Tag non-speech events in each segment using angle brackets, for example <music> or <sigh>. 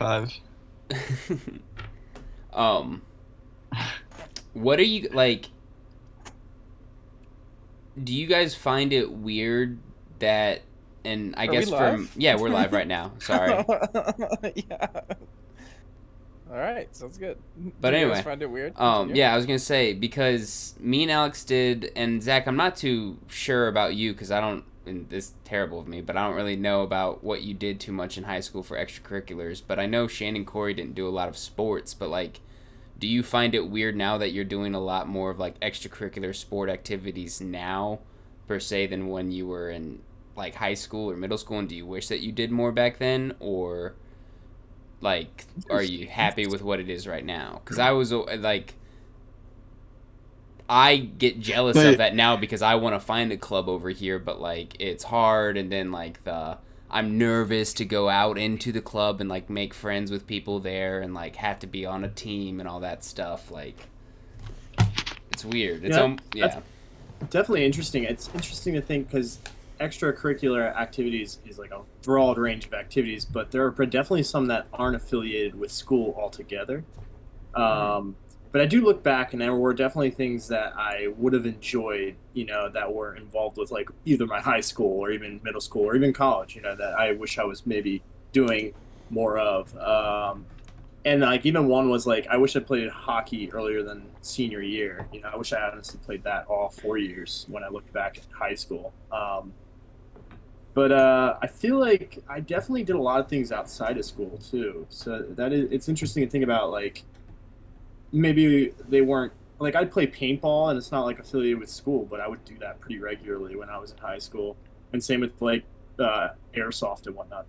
Yeah. 835. <laughs> um, what are you like? Do you guys find it weird that, and I Are guess we from yeah, we're live right now. <laughs> Sorry. <laughs> yeah. All right, sounds good. But Do you guys anyway, find it weird? Um, Continue. yeah, I was gonna say because me and Alex did, and Zach, I'm not too sure about you because I don't. And this is terrible of me, but I don't really know about what you did too much in high school for extracurriculars. But I know Shannon Corey didn't do a lot of sports. But like, do you find it weird now that you're doing a lot more of like extracurricular sport activities now, per se, than when you were in like high school or middle school? And do you wish that you did more back then, or like, are you happy with what it is right now? Because I was uh, like. I get jealous But- of that now because I want to find a club over here, but like it's hard, and then like the I'm nervous to go out into the club and like make friends with people there, and like have to be on a team and all that stuff. Like it's weird. It's Yeah, um, yeah. Definitely interesting. It's interesting to think because extracurricular activities is like a broad range of activities, but there are definitely some that aren't affiliated with school altogether. Um, but I do look back, and there were definitely things that I would have enjoyed, you know, that were involved with like either my high school or even middle school or even college, you know, that I wish I was maybe doing more of. Um, and like even one was like I wish I played hockey earlier than senior year. You know, I wish I honestly played that all four years when I looked back at high school. Um, but uh, I feel like I definitely did a lot of things outside of school too. So that is it's interesting to think about like maybe they weren't like I'd play paintball and it's not like affiliated with school, but I would do that pretty regularly when I was in high school. And same with like uh, airsoft and whatnot.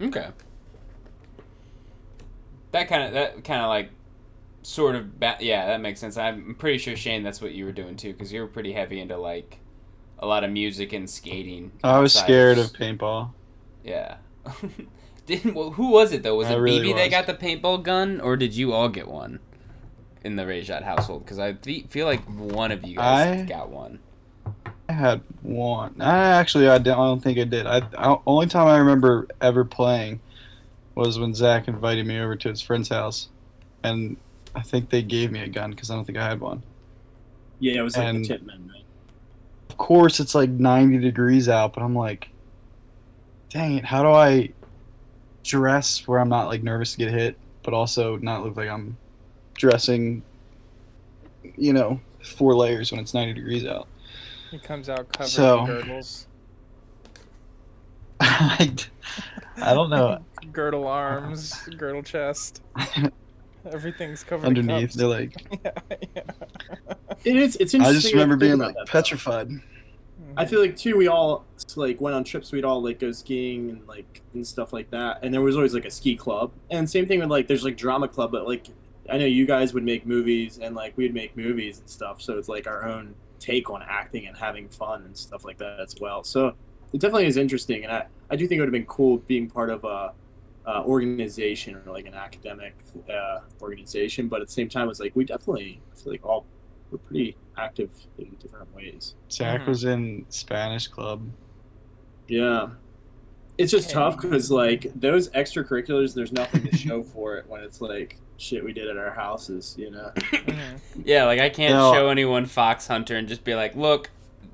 Okay. That kind of that kind of like sort of ba- yeah that makes sense. I'm pretty sure Shane that's what you were doing too because you were pretty heavy into like a lot of music and skating. I was scared s- of paintball. Yeah. <laughs> Didn't well, who was it though? Was I it really BB that got the paintball gun, or did you all get one in the Rayshot household? Because I fe- feel like one of you guys I- got one. I had one. I actually, I don't, I don't think I did. I, I only time I remember ever playing was when Zach invited me over to his friend's house, and I think they gave me a gun because I don't think I had one. Yeah, it was like And- the Titman, man. Of course, it's like 90 degrees out, but I'm like, dang it, how do I dress where I'm not like nervous to get hit, but also not look like I'm dressing, you know, four layers when it's 90 degrees out? He comes out covered So- in girdles, <laughs> I, I don't know. <laughs> girdle arms, girdle chest. <laughs> Everything's covered in Underneath, cups. they're like, yeah, yeah. It is. It's interesting. I just remember being like petrified. though. I feel like too. We all like went on trips. We'd all like go skiing and like and stuff like that. And there was always like a ski club. And same thing with like there's like drama club, but like I know you guys would make movies and like we'd make movies and stuff. So it's like our own take on acting and having fun and stuff like that as well. So it definitely is interesting. And I I do think it would have been cool being part of a. Organization or like an academic uh, organization, but at the same time, it's like we definitely I feel like all we're pretty active in different ways. Zach Mhm. was in Spanish club. Yeah. It's just Okay. tough because, like, those extracurriculars, there's nothing to show <laughs> for it when it's like shit we did at our houses, you know? Mhm. Yeah, like I can't No. show anyone Fox Hunter and just be like, "Look,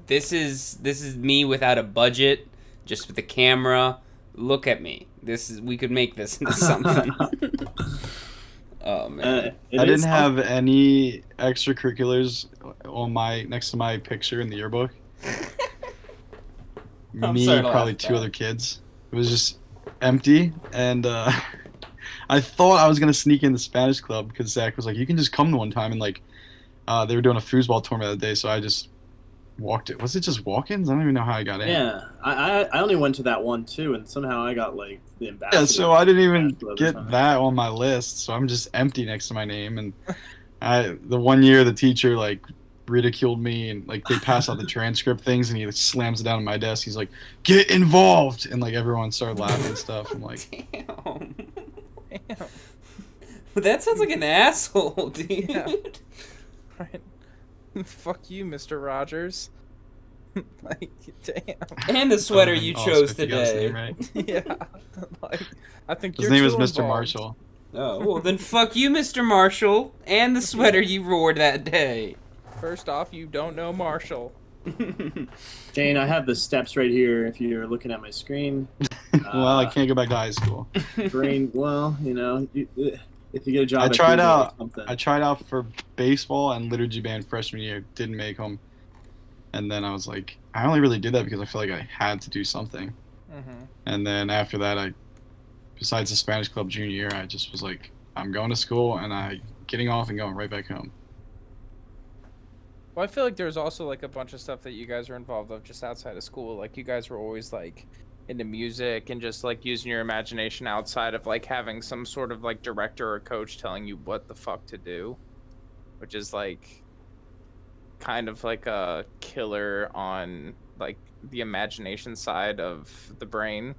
this is this is me without a budget, just with the camera. Look at me. This is we could make this into <laughs> something." <laughs> oh man. Uh, I didn't have any extracurriculars on my next to my picture in the yearbook. <laughs> Me, sorry probably two at other kids. It was just empty, and uh, <laughs> I thought I was gonna sneak in the Spanish club because Zach was like, "You can just come the one time," and like, uh, they were doing a foosball tournament that day, so I just walked it. Was it just walk-ins? I don't even know how I got in. Yeah, I, I I only went to that one too, and somehow I got like the ambassador. Yeah, so I didn't even get something. that on my list, so I'm just empty next to my name. And I, the one year the teacher like ridiculed me and like they pass out the <laughs> transcript things and he like, slams it down on my desk. He's like, "Get involved!" And like everyone started laughing and stuff. I'm like, <laughs> Damn. Damn. That sounds like an asshole, <laughs> dude. Yeah. Right. <laughs> Fuck you, Mr. Rogers. <laughs> like, damn. And the sweater you oh, chose Smith, you got his today. name right. <laughs> yeah. like, I think His you're name is Mr. involved. Marshall. Oh, well then fuck you, Mr. Marshall, and the sweater you wore that day. First off, you don't know Marshall. Jane, I have the steps right here. If you're looking at my screen, well, I Uh, can't go back to high school. brain. Well, you know, you, if you get a job, I at tried Google or out- Something. I tried out for baseball and liturgy band freshman year, didn't make them, and then I was like, I only really did that because I feel like I had to do something. Mm-hmm. And then after that, I, besides the Spanish club junior year, I just was like, I'm going to school and I getting off and going right back home. Well, I feel like there's also like a bunch of stuff that you guys are involved of just outside of school. Like you guys were always like into music and just like using your imagination outside of like having some sort of like director or coach telling you what the fuck to do, which is like kind of like a killer on like the imagination side of the brain.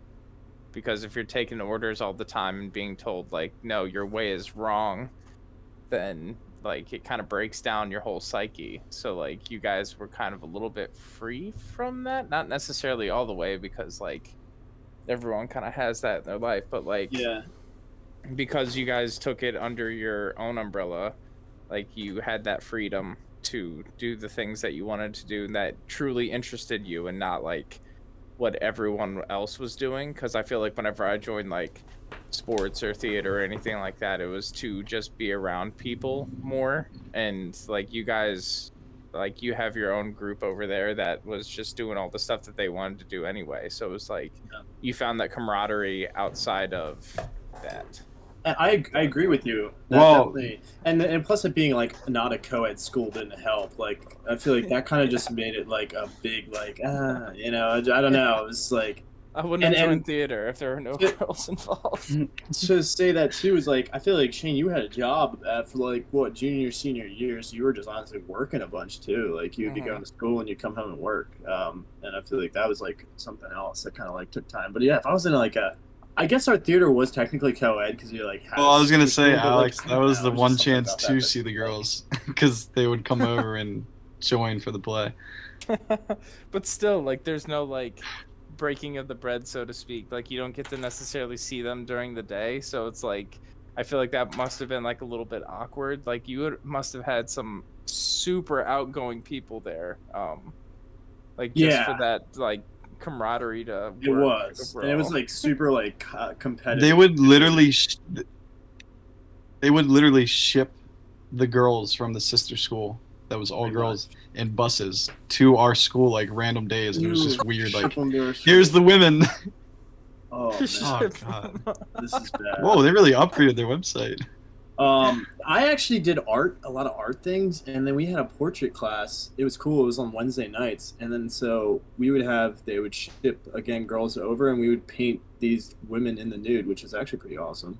Because if you're taking orders all the time and being told like, no, your way is wrong, then like it kind of breaks down your whole psyche. So like you guys were kind of a little bit free from that, not necessarily all the way because like everyone kind of has that in their life, but like yeah, because you guys took it under your own umbrella, like you had that freedom to do the things that you wanted to do and that truly interested you and not like what everyone else was doing because I feel like whenever I joined like sports or theater or anything like that, it was to just be around people more. And like you guys, like you have your own group over there that was just doing all the stuff that they wanted to do anyway. So it was like you found that camaraderie outside of that. I, I agree with you. That Well- definitely- and and plus it being like not a co-ed school didn't help. Like I feel like that kind of just made it like a big like ah you know I, I don't know. It was like I wouldn't And- have joined and- theater if there were no Yeah. girls <laughs> involved. to say that too is like I feel like Shane, you had a job at, for like what junior senior years. You were just honestly working a bunch too. Like you'd be Mhm. going to school and you'd come home and work. Um, and I feel like that was like something else that kind of like took time. But yeah, if I was in like a, I guess our theater was technically co-ed because you like. had Well, I was gonna say, school, but, like, Alex, that was know, the it one chance to that- see the girls <laughs> because they would come over and join for the play. <laughs> but still, like, there's no like breaking of the bread, so to speak. Like, you don't get to necessarily see them during the day, so it's like I feel like that must have been like a little bit awkward. Like, you would, must have had some super outgoing people there, um, like just Yeah. for that like camaraderie to. It work was, and it was like super like <laughs> uh, competitive. They would literally, sh- they would literally ship the girls from the sister school that was all Pretty girls in buses to our school like random days, and it was just weird. <laughs> Like, them to our here's the women. Oh, <laughs> Oh, God. this is bad. Whoa, they really upgraded their website. Um, I actually did art, a lot of art things, and then we had a portrait class. It was cool. It was on Wednesday nights, and then so we would have they would ship again girls over, and we would paint these women in the nude, which is actually pretty awesome.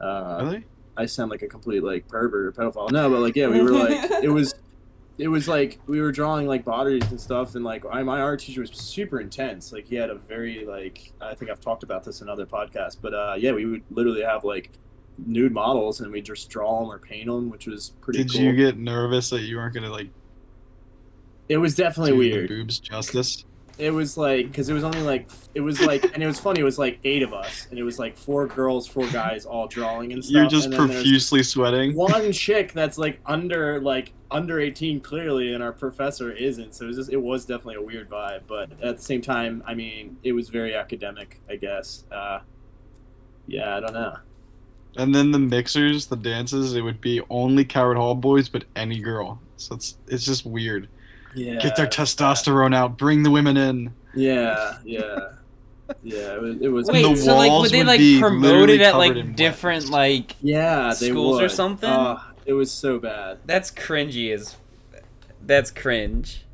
Uh, Really? I sound like a complete like pervert or pedophile. No, but like yeah, we were like it was, <laughs> it was like we were drawing like bodies and stuff, and like I, my art teacher was super intense. Like he had a very like I think I've talked about this in other podcasts, but uh, yeah, we would literally have like nude models and we just draw them or paint them, which was pretty Did cool. you get nervous that you weren't gonna like it was definitely weird. boobs justice? It was like because it was only like it was like and it was funny. It was like eight of us, and it was like four girls, four guys, all drawing and stuff. You're just profusely sweating. one chick that's like under like under 18 clearly and our professor isn't so it was just it was definitely a weird vibe but at the same time i mean it was very academic i guess uh yeah i don't know And then the mixers, the dances, it would be only Coward Hall boys, but any girl. So it's it's just weird. yeah Get their testosterone out. Bring the women in. yeah yeah yeah it was, it was the Wait, so like would they would like promote it at covered in like wet. different like yeah they schools or something? Uh, it was so bad that's cringy as that's cringe.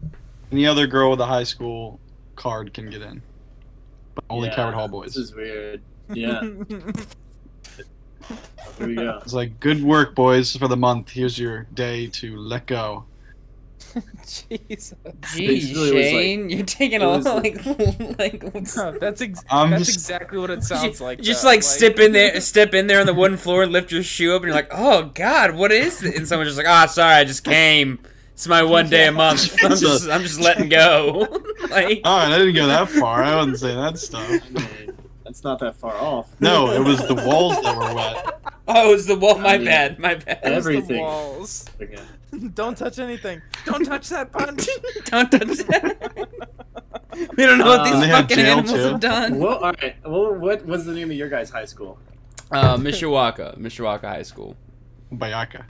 Any other girl with a high school card can get in. But only Yeah, Coward Hall boys. this is weird yeah <laughs> here we go It's like, good work, boys, for the month. Here's your day to let go. <laughs> Jesus. Jeez, basically was, like- Shane, you're taking it a was, <laughs> like like No, that's ex- that's just- exactly what it sounds <laughs> like. just though. like, step in there, step in there on the wooden floor and lift your shoe up, and you're like, "Oh God, what is it?" And someone's just like, "Oh, sorry, I just came." It's my one day a month. I'm just I'm just letting go. like All right, I didn't go that far. I wouldn't say that stuff. I mean, that's not that far off. No, it was the walls that were wet. <laughs> oh, it was the wall. My I mean, bad. My bad. It was the Everything. walls. Again. <laughs> Don't touch anything. Don't touch that punch. <laughs> Don't touch that. we don't know what Uh, these And they had fucking animals too. have done. Well, all right. Well, what was the name of your guys' high school? Uh, Mishawaka, Mishawaka High School. Bayaka.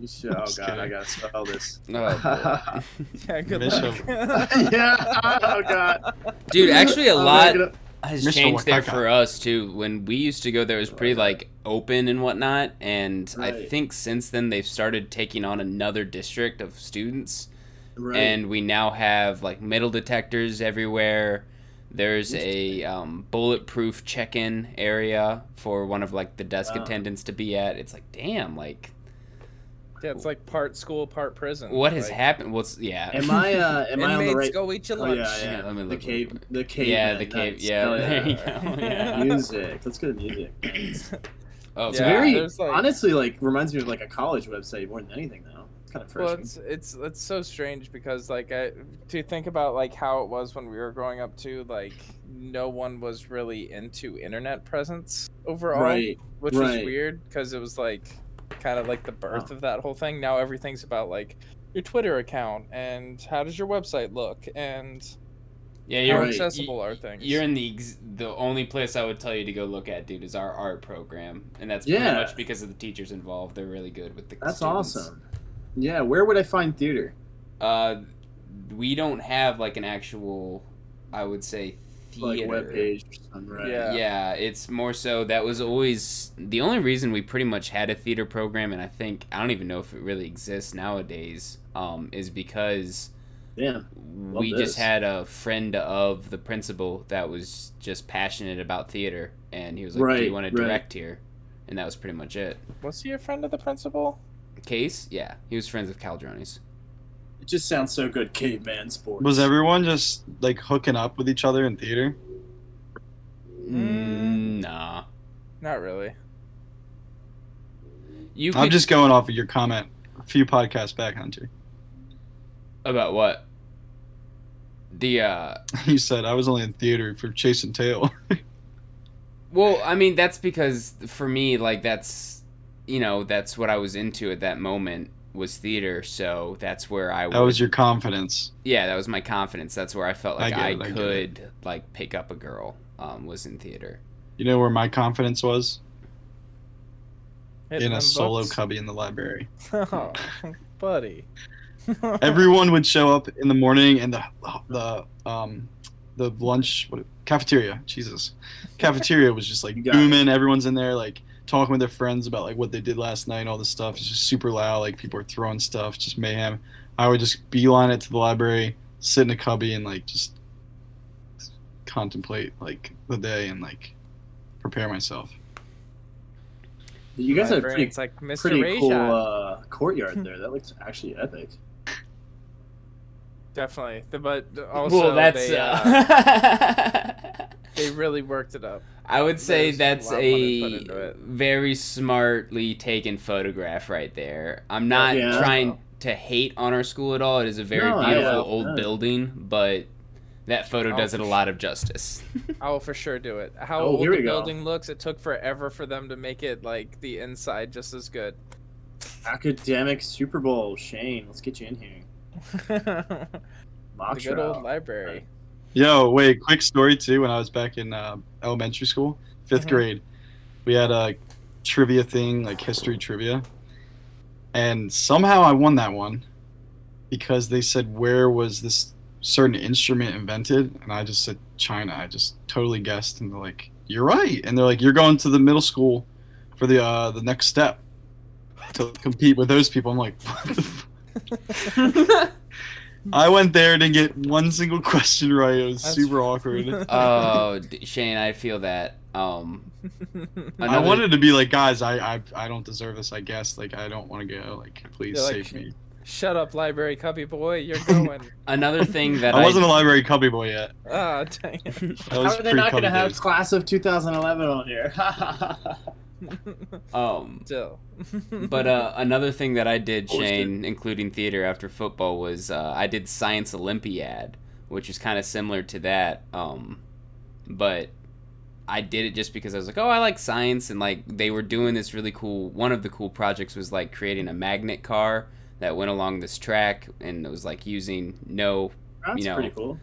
You should- Oh Just god, kidding. I gotta spell this. Oh, boy. yeah, good Bishop. luck. yeah. Oh god. Dude, actually, a I'm lot making it- has Mr. changed there for us too. When we used to go there, it was pretty like open and whatnot. And I think since then they've started taking on another district of students, Right. and we now have like metal detectors everywhere. There's a um, bulletproof check-in area for one of like the desk Wow. attendants to be at. It's like, damn, like Yeah, it's like part school, part prison. what has like, happened? What's yeah? am I? Uh, am I on the right? go eat your Oh, lunch. yeah, yeah. Yeah, let me the cave. The cave. Yeah, the cave- yeah, Hell <laughs> there you go, yeah. music. Let's go to music. <laughs> Oh, it's Yeah, very there's, like- honestly like reminds me of like a college website more than anything though. It's kind of fresh. Well, it's it's it's so strange because like I to think about like how it was when we were growing up too. Like no one was really into internet presence overall, right. which was weird because it was like kind of like the birth Oh. of that whole thing. Now everything's about like your Twitter account and how does your website look and yeah, how you're Right. accessible are things. You're in the ex- the only place I would tell you to go look at, dude, is our art program, and that's pretty Yeah. much because of the teachers involved. They're really good with the. That's students. awesome. Yeah. Where would I find theater? Uh, we don't have like an actual, I would say, Like theater. web page or something, right? Yeah. Yeah, it's more so that was always the only reason we pretty much had a theater program, and I think I don't even know if it really exists nowadays. Um, is because yeah, we Love just had a friend of the principal that was just passionate about theater, and he was like, "Do you Right, want right. to direct here?" And that was pretty much it. was he a friend of the principal? Case, yeah, he was friends with Caldronis. It just sounds so good. Caveman sports. Was everyone just like hooking up with each other in theater? Mm, nah, Not really. you. I'm could- just going off of your comment a few podcasts back, Hunter. about what? The uh, <laughs> You said I was only in theater for Chase and Tail. <laughs> Well, I mean, that's because for me, like that's you know that's what I was into at that moment was theater. So that's where I was. that was your confidence. yeah, that was my confidence. That's where I felt like I I, it, I get could like pick up a girl. Um, was in theater. You know where my confidence was? Hitting in a them solo cubby in the library. <laughs> Oh, buddy. <laughs> Everyone would show up in the morning, and the the um the lunch what, cafeteria. Jesus, cafeteria was just like You got it. booming. Everyone's in there like talking with their friends about like what they did last night, and all this stuff. It's just super loud. Like people are throwing stuff, just mayhem. I would just beeline it to the library, sit in a cubby, and like just contemplate like the day and like prepare myself. You guys My have a pretty, brain's like Mr. pretty Ray cool uh, courtyard <laughs> there. That looks actually epic. Definitely. The, but also, well, that's. they, uh, uh, <laughs> they really worked it up. I would say There's that's lot of money put a very smartly taken photograph right there. I'm not Yeah. trying to hate on our school at all. It is a very No, beautiful old No. building, but that photo Oh, does it a lot of justice. <laughs> I will for sure do it. How Oh, old here the we go. building looks, it took forever for them to make it like the inside just as good. Academic Super Bowl, Shane. Let's get you in here. <laughs> the good old trial. library. Yo, wait, quick story too. When I was back in uh, elementary school, 5th Mhm. grade, we had a trivia thing, like history trivia, and somehow I won that one because they said where was this certain instrument invented, and I just said China. I just totally guessed, and they're like, "You're right," and they're like, "You're going to the middle school for the uh, the next step to compete with those people." I'm like, "What the?" F-? <laughs> <laughs> I went there, didn't get one single <laughs> question right. It was That's- super awkward. <laughs> oh, Shane, I feel that. Um, I wanted to be like, guys, I, I I don't deserve this. I guess like I don't want to go. Like, please You're like, save me. Shut up, library cubby boy. You're going. <laughs> another thing that I I, wasn't a library cubby boy yet. Ah, dang it. That How was are they not going to have class of 2011 on here? <laughs> Um, Still. but uh, another thing that I did, What was Shane, including theater after football, was uh, I did Science Olympiad, which is kind of similar to that. Um, but I did it just because I was like, oh, I like science, and like they were doing this really cool. One of the cool projects was like creating a magnet car that went along this track, and it was like using no That's you know, pretty cool.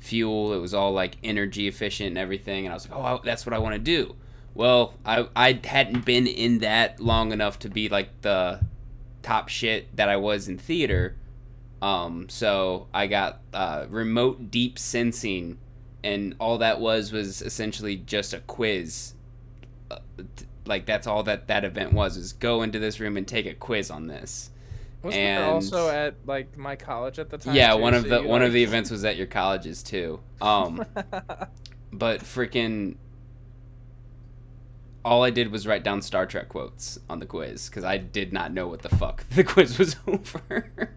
fuel. It was all like energy efficient and everything. And I was like, oh, I- that's what I want to do. Well, I, I hadn't been in that long enough to be like the top shit that I was in theater. Um, so I got uh, remote deep sensing, and all that was was essentially just a quiz. Uh, t- like that's all that that event was is go into this room and take a quiz on this. Wasn't and- also at like my college at the time? yeah, too, one of so the one of the events was at your colleges too. Um, <laughs> but freaking all I did was write down Star Trek quotes on the quiz because I did not know what the fuck <laughs> the quiz was <laughs> over.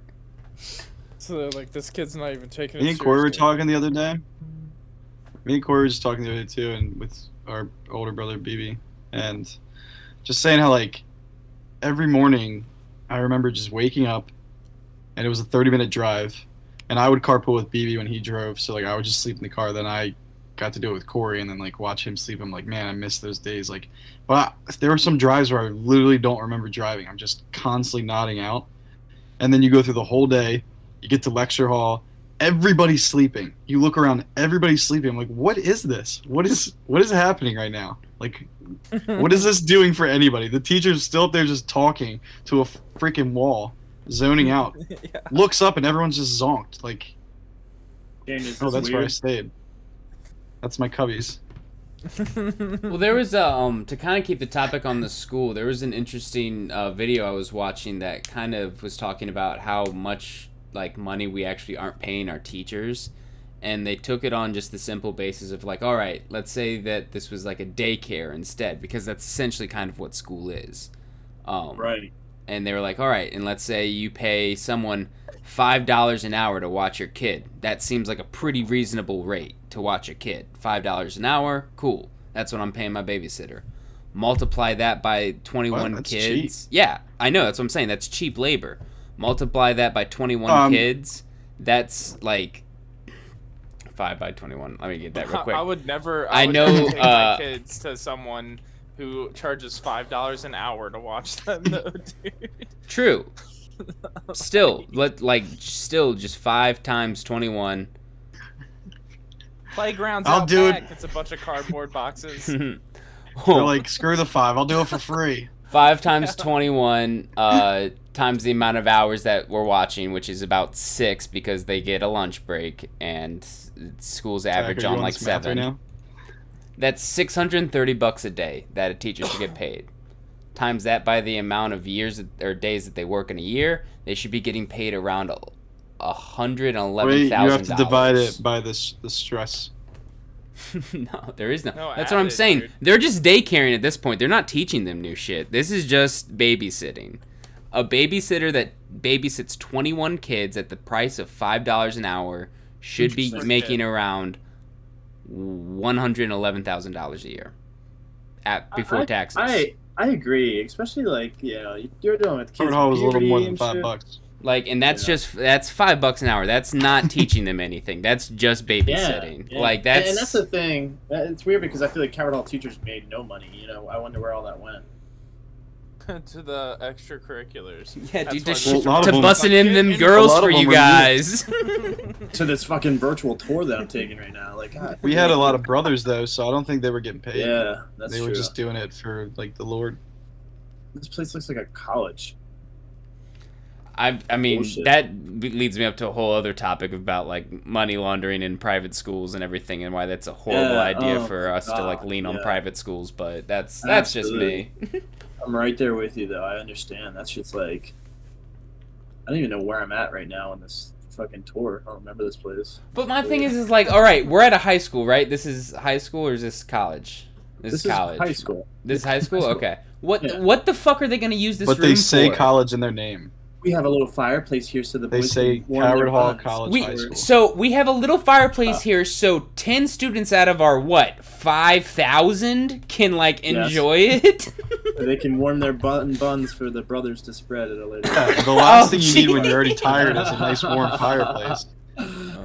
so like this kid's not even taking it Me and Corey were talking the other day. Me and Corey were just talking the other day too, and with our older brother BB, and just saying how like every morning I remember just waking up, and it was a thirty minute drive, and I would carpool with BB when he drove, so like I would just sleep in the car. Then I got to do it with Corey, and then like watch him sleep. I'm like, man, I miss those days. Like, but I, there were some drives where I literally don't remember driving. I'm just constantly nodding out, and then you go through the whole day. You get to lecture hall everybody's sleeping. You look around, everybody's sleeping. I'm like, what is this? What is what is happening right now? Like, <laughs> what is this doing for anybody? The teacher's still up there just talking to a freaking wall, zoning <laughs> out. yeah. Looks up and everyone's just zonked. Like, Shane, oh, this that's where I stayed. That's my cubbies. <laughs> well, there was uh, um to kind of keep the topic on the school. There was an interesting uh, video I was watching that kind of was talking about how much like money we actually aren't paying our teachers. And they took it on just the simple basis of like, all right, let's say that this was like a daycare instead, because that's essentially kind of what school is. Um, Right. And they were like, all right, and let's say you pay someone five dollars an hour to watch your kid. That seems like a pretty reasonable rate to watch a kid. Five dollars an hour, cool. That's what I'm paying my babysitter. Multiply that by 21 Wow, that's kids. Yeah, I know. That's what I'm saying. That's cheap labor. Multiply that by 21 Um, kids. That's like five by 21. Let me get that real <laughs> quick. I would never. I I, would know, never take uh, my kids to someone who charges five dollars an hour to watch them. Though, <laughs> dude. True. <laughs> Still, let like still just five times 21. Playgrounds I'll out do it. It's a bunch of cardboard <laughs> boxes. They're Oh, like, screw the five. I'll do it for free. five times 21 uh, times the amount of hours that we're watching, which is about six because they get a lunch break and school's average Zach, are you on like seven. Right now? That's 630 bucks a day that a teacher should get <clears throat> paid. Times that by the amount of years or days that they work in a year, they should be getting paid around a- a hundred and eleven Wait, you have to divide it by this the stress. <laughs> no, there is no. No, That's what I'm it, saying. dude. They're just daycaring at this point. They're not teaching them new shit. This is just babysitting. A babysitter that babysits 21 kids at the price of five dollars an hour should be making around one hundred eleven thousand dollars a year, at before I, taxes. I I agree, especially like you know you're dealing with kids. Fort Hall was a little more than five shit. bucks. like, and that's Yeah. just that's five bucks an hour. That's not <laughs> teaching them anything. That's just babysitting. yeah. Like And- that's and that's the thing. It's weird because I feel like Cabot Hall teachers made no money. You know, I wonder where all that went. <laughs> to the extracurriculars. <laughs> yeah, dude. why To, Well, a sh- lot of to them- busting in them girls for you guys. <laughs> To this fucking virtual tour that I'm taking right now, like God, We had a lot of brothers though, so I don't think they were getting paid. Yeah, that's they true. were just doing it for like the Lord. This place looks like a college. I I mean Bullshit. that leads me up to a whole other topic about like money laundering in private schools and everything, and why that's a horrible Yeah, idea oh for us to like God, lean on private schools. But that's that's just me. I'm right there with you though. I understand. That's just like I don't even know where I'm at right now on this fucking tour. I don't remember this place. But my thing is, is like, all right, we're at a high school, right? This is high school or is this college? This, This is college. is high school. This is high school. High school. Okay. What Yeah. what the fuck are they gonna use this but room they say for? college in their name. We have a little fireplace here, so the They boys say can warm their Howard Hall buns. College We, High School. so we have a little fireplace Uh. here, so ten students out of our what five thousand can like Yes. enjoy it. <laughs> so they can warm their bun buns for the brothers to spread at a later. Yeah, the last Oh, thing you need when you're already tired is a nice warm fireplace. <laughs>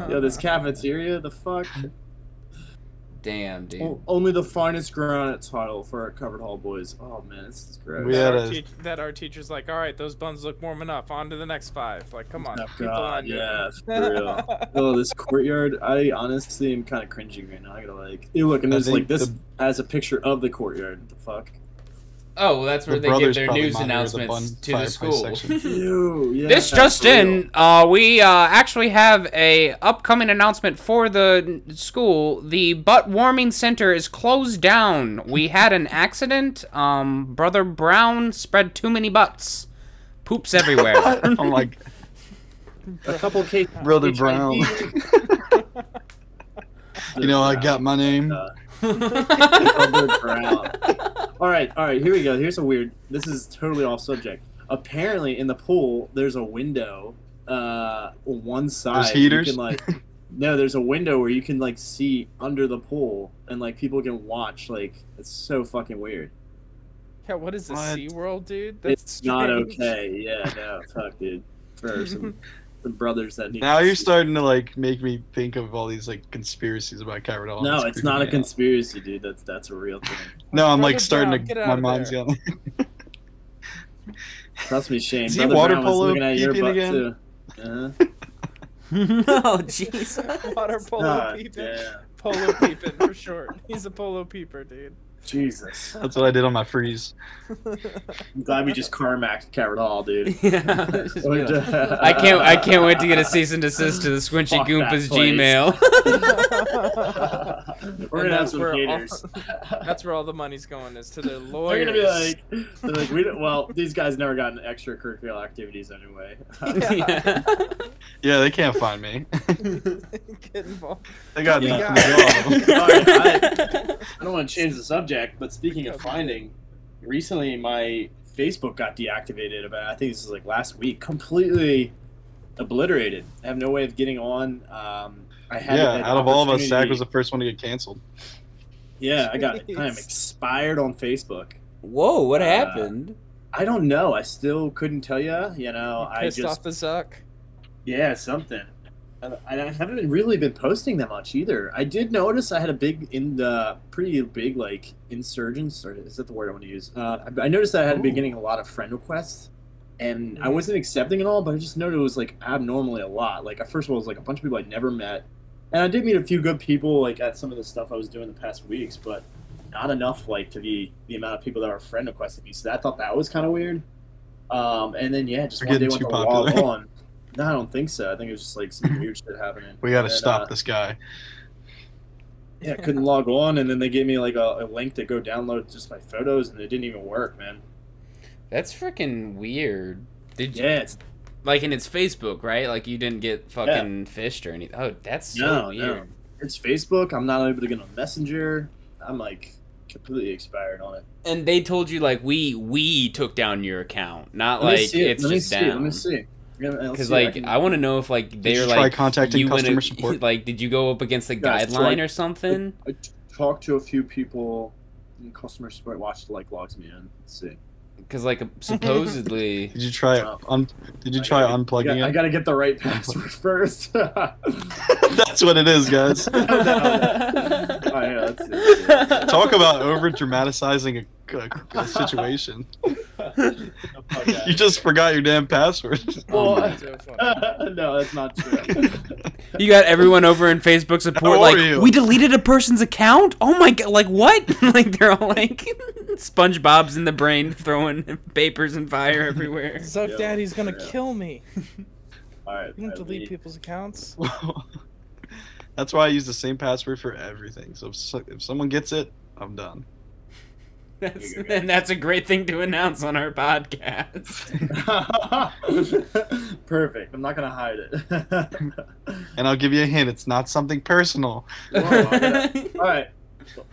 Yo, this cafeteria, the fuck? Damn, dude. O- Only the finest granite tile for our covered hall boys. Oh man, this is gross. We that, had our a- teach- that our teacher's like, all right, those buns look warm enough. On to the next five. Like, come on. Oh, people God, on yeah, <laughs> for real. Oh, this courtyard, I honestly am kind of cringing right now. I gotta like, you look, and I there's like this the- has a picture of the courtyard. What the fuck? Oh, well, that's where The they give brothers their news monitor the announcements to the school. <laughs> Ew, yeah, This just in, uh, we uh, actually have a upcoming announcement for the school. The butt warming center is closed down. We had an accident. Um, Brother Brown spread too many butts. Poops everywhere. <laughs> I'm like, A couple cases. Brother Brown. <laughs> you know, I got my name. All right, all right. Here we go. Here's a weird. This is totally off subject. Apparently, in the pool, there's a window. Uh, on one side. you heaters? can, like, <laughs> no, there's a window where you can like see under the pool, and like people can watch. Like, it's so fucking weird. Yeah, what is this, What? SeaWorld, dude? That's it's not okay. Yeah, no, fuck, dude. For some, <laughs> some brothers that need. Now to you're see- starting to like make me think of all these like conspiracies about Kyra Doll. No, it's not a conspiracy. conspiracy, dude. That's that's a real thing. No, I'm like starting Brown, to. get My of mind's there. going. <laughs> Trust me, Shane. Is he Brother water Brown polo looking at your peeping butt again? too. Uh-huh. <laughs> oh, jeez. Water polo God peeping. damn. Polo peeping for short. He's a polo peeper, dude. Jesus. <laughs> That's what I did on my freeze. <laughs> I'm glad we just Carmacked Carrot Hall, dude. Yeah, <laughs> just be like, I can't. I can't wait to get a cease and desist to the Squinchy Fuck Goompa's. Gmail. We're And gonna have that's some where all- That's where all the money's going is to their lawyers. They're gonna be like, they're like, we don't, well, these guys never got in extracurricular activities anyway. yeah. Yeah, they can't find me. Get involved. they got Yeah. nothing to go on. I, I don't want to change the subject, but speaking of finding, recently my Facebook got deactivated. About I think this is like last week, completely obliterated. I have no way of getting on. Um, I had Yeah, out of all of us, Zach was the first one to get canceled. yeah. I got Jeez. I am expired on Facebook. Whoa! What Uh, happened? I don't know. I still couldn't tell you. You know, You I pissed just off the Zuck. Yeah, something. And I I haven't really been posting that much either. I did notice I had a big in the pretty big like insurgence or is that the word I want to use? Uh, I I noticed that I had been getting a lot of friend requests, and I wasn't accepting it all, but I just noted it was like abnormally a lot. Like at first of all, it was like a bunch of people I'd never met, and I did meet a few good people like at some of the stuff I was doing the past weeks, but not enough like to be the amount of people that were friend requesting me. So I thought that was kind of weird. Um, and then yeah, just We're one day went too to log popular. on. No, I don't think so. I think it was just like some <laughs> weird shit happening. We got to stop uh, this guy. Yeah, I couldn't log on, and then they gave me like a, a link to go download just my photos, and it didn't even work, man. That's freaking weird. Did you, Yeah, it's like, and it's Facebook, right? Like, you didn't get fucking phished or anything. Oh, that's so no, weird. no. It's Facebook. I'm not able to get on Messenger. I'm like completely expired on it. And they told you like we we took down your account, not Let like see it. it's Let me just see. down. Let me see. Yeah, let's Because see like can- I, want to know if like they're you try like contacting you customer went- <laughs> support? Like, did you go up against the Guys, so, guideline or something? I talked to a few people. And customer support watched like logs me in. Let's see. Because like <laughs> supposedly, Did you try Oh. un- Did you try gotta- I unplugging got- I gotta get the right <laughs> password first. That's what it is, guys. Oh, yeah, let's see. Talk about over dramatizing a, a, a situation. <laughs> you just forgot your damn password. <laughs> Oh, well, That's so funny. <laughs> no, that's not true. you got everyone over in Facebook support How like we deleted a person's account. Oh my god! Like what? like they're all like SpongeBob's in the brain throwing papers and fire everywhere. Zuck Yo, Daddy's gonna yeah. kill me. All right, You don't let delete me- people's accounts. That's why I use the same password for everything. So if, so- if someone gets it, I'm done. <laughs> That's, Here you go. and that's a great thing to announce on our podcast. <laughs> Perfect. I'm not gonna hide it. And I'll give you a hint. It's not something personal. Whoa, I gotta- all right,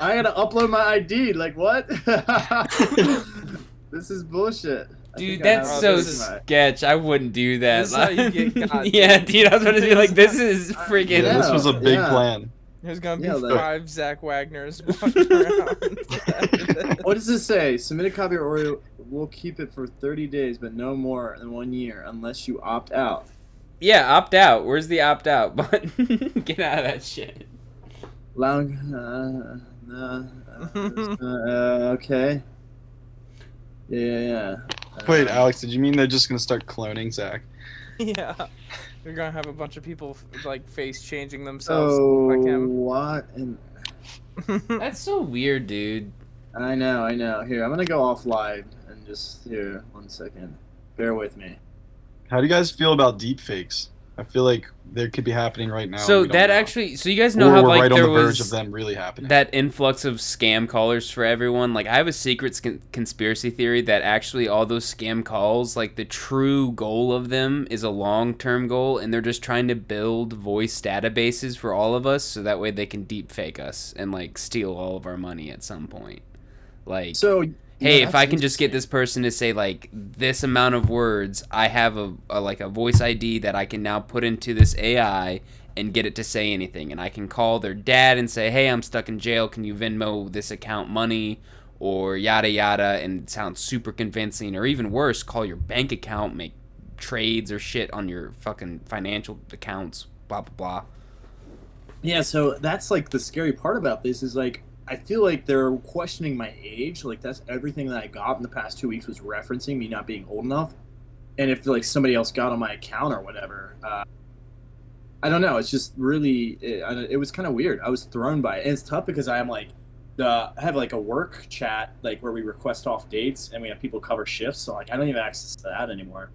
I gotta upload my ID. Like what? <laughs> this is bullshit. Dude, that's so this sketch. I wouldn't do that. This is how you get got, yeah, dude. dude. I was about to be like, this is freaking. Yeah, this was a big yeah. plan. There's gonna be Yeah, like- five Zach Wagners <laughs> walking around. What does this say? Submit a copy or we- we'll keep it for 30 days, but no more than one year unless you opt out. Yeah, opt out. Where's the opt out button? <laughs> Get out of that shit. Long. Uh, uh, <laughs> uh, okay. Yeah, yeah. yeah. Wait, Uh, Alex, did you mean they're just gonna start cloning Zach? yeah. We're gonna have a bunch of people like face changing themselves Oh, like him. what? And <laughs> That's so weird, dude. I know, I know. Here, I'm gonna go offline and just here one second. Bear with me. How do you guys feel about deepfakes? I feel like there could be happening right now. so that know. actually, so you guys know or how we're like right on there the verge was of them really happening. that influx of scam callers for everyone. Like I have a secret con- conspiracy theory that actually all those scam calls, like the true goal of them is a long-term goal and they're just trying to build voice databases for all of us so that way they can deep fake us and like steal all of our money at some point. Like So, hey, yeah, if I can just get this person to say like this amount of words, I have a, a like a voice ID that I can now put into this AI and get it to say anything, and I can call their dad and say, hey, I'm stuck in jail. Can you Venmo this account money? Or yada yada, and it sounds super convincing. Or even worse, call your bank account, make trades or shit on your fucking financial accounts. Blah blah blah. Yeah, so that's like the scary part about this is like I feel like they're questioning my age. Like that's everything that I got in the past two weeks was referencing me not being old enough. And if like somebody else got on my account or whatever, uh, I don't know. It's just really it, it was kind of weird. I was thrown by it, and it's tough because I am like the I have like a work chat like where we request off dates and we have people cover shifts. So like I don't even have access to that anymore.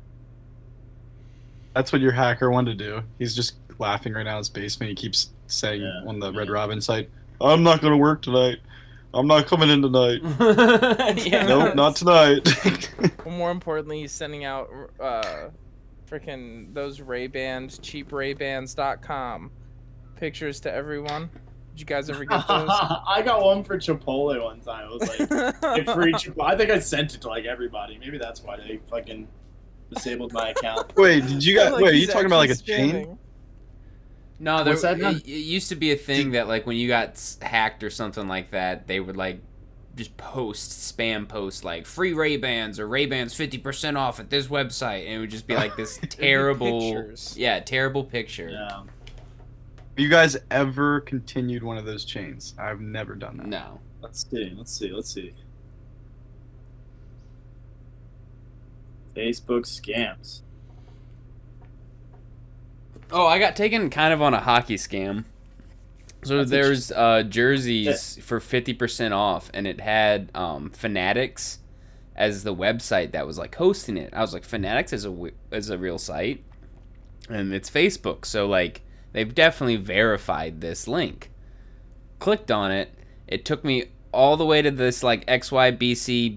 That's what your hacker wanted to do. He's just laughing right now in his basement. He keeps saying Yeah, on the Red. Robin site, "I'm not gonna work tonight. I'm not coming in tonight. <laughs> yeah. nope, not tonight." <laughs> More importantly, he's sending out uh, freaking those Ray Bans, cheapraybands.com pictures to everyone. Did you guys ever get those? <laughs> I got one for Chipotle one time. It was like get free Chipotle. I think I sent it to like everybody. Maybe that's why they fucking disabled my account. wait, did you guys? Like, wait, are you talking about like a actually chain? Spamming. No, there, What's that, it, it used to be a thing that like when you got hacked or something like that, they would like just post spam posts like free Ray Bans or Ray Bans fifty percent off at this website, and it would just be like this <laughs> terrible, yeah, terrible picture. Yeah. Have you guys ever continued one of those chains? I've never done that. No, Let's see. Let's see. Let's see. Facebook scams. Oh, I got taken kind of on a hockey scam. So That's there's uh, jerseys for fifty percent off, and it had um, Fanatics as the website that was like hosting it. I was like, Fanatics is a is a real site, and it's Facebook. So like they've definitely verified this link. Clicked on it. It took me all the way to this like xybcbby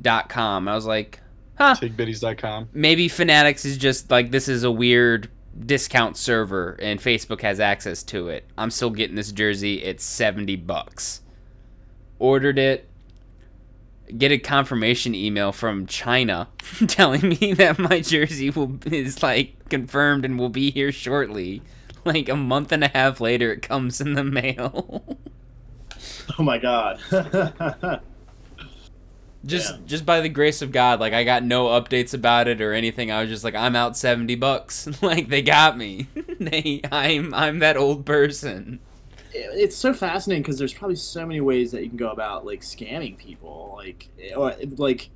dot com. I was like, huh TakeBiddies.com. maybe Fanatics is just like this is a weird discount server and Facebook has access to it. I'm still getting this jersey. It's 70 bucks. Ordered it. Get a confirmation email from China <laughs> telling me that my jersey will is like confirmed and will be here shortly. Like a month and a half later it comes in the mail. <laughs> Oh my god. <laughs> just Yeah. just by the grace of God, like I got no updates about it or anything. I was just like, I'm out seventy bucks. <laughs> like they got me. <laughs> they, I'm I'm that old person. it's so fascinating because there's probably so many ways that you can go about like scamming people. Like, eh, or like,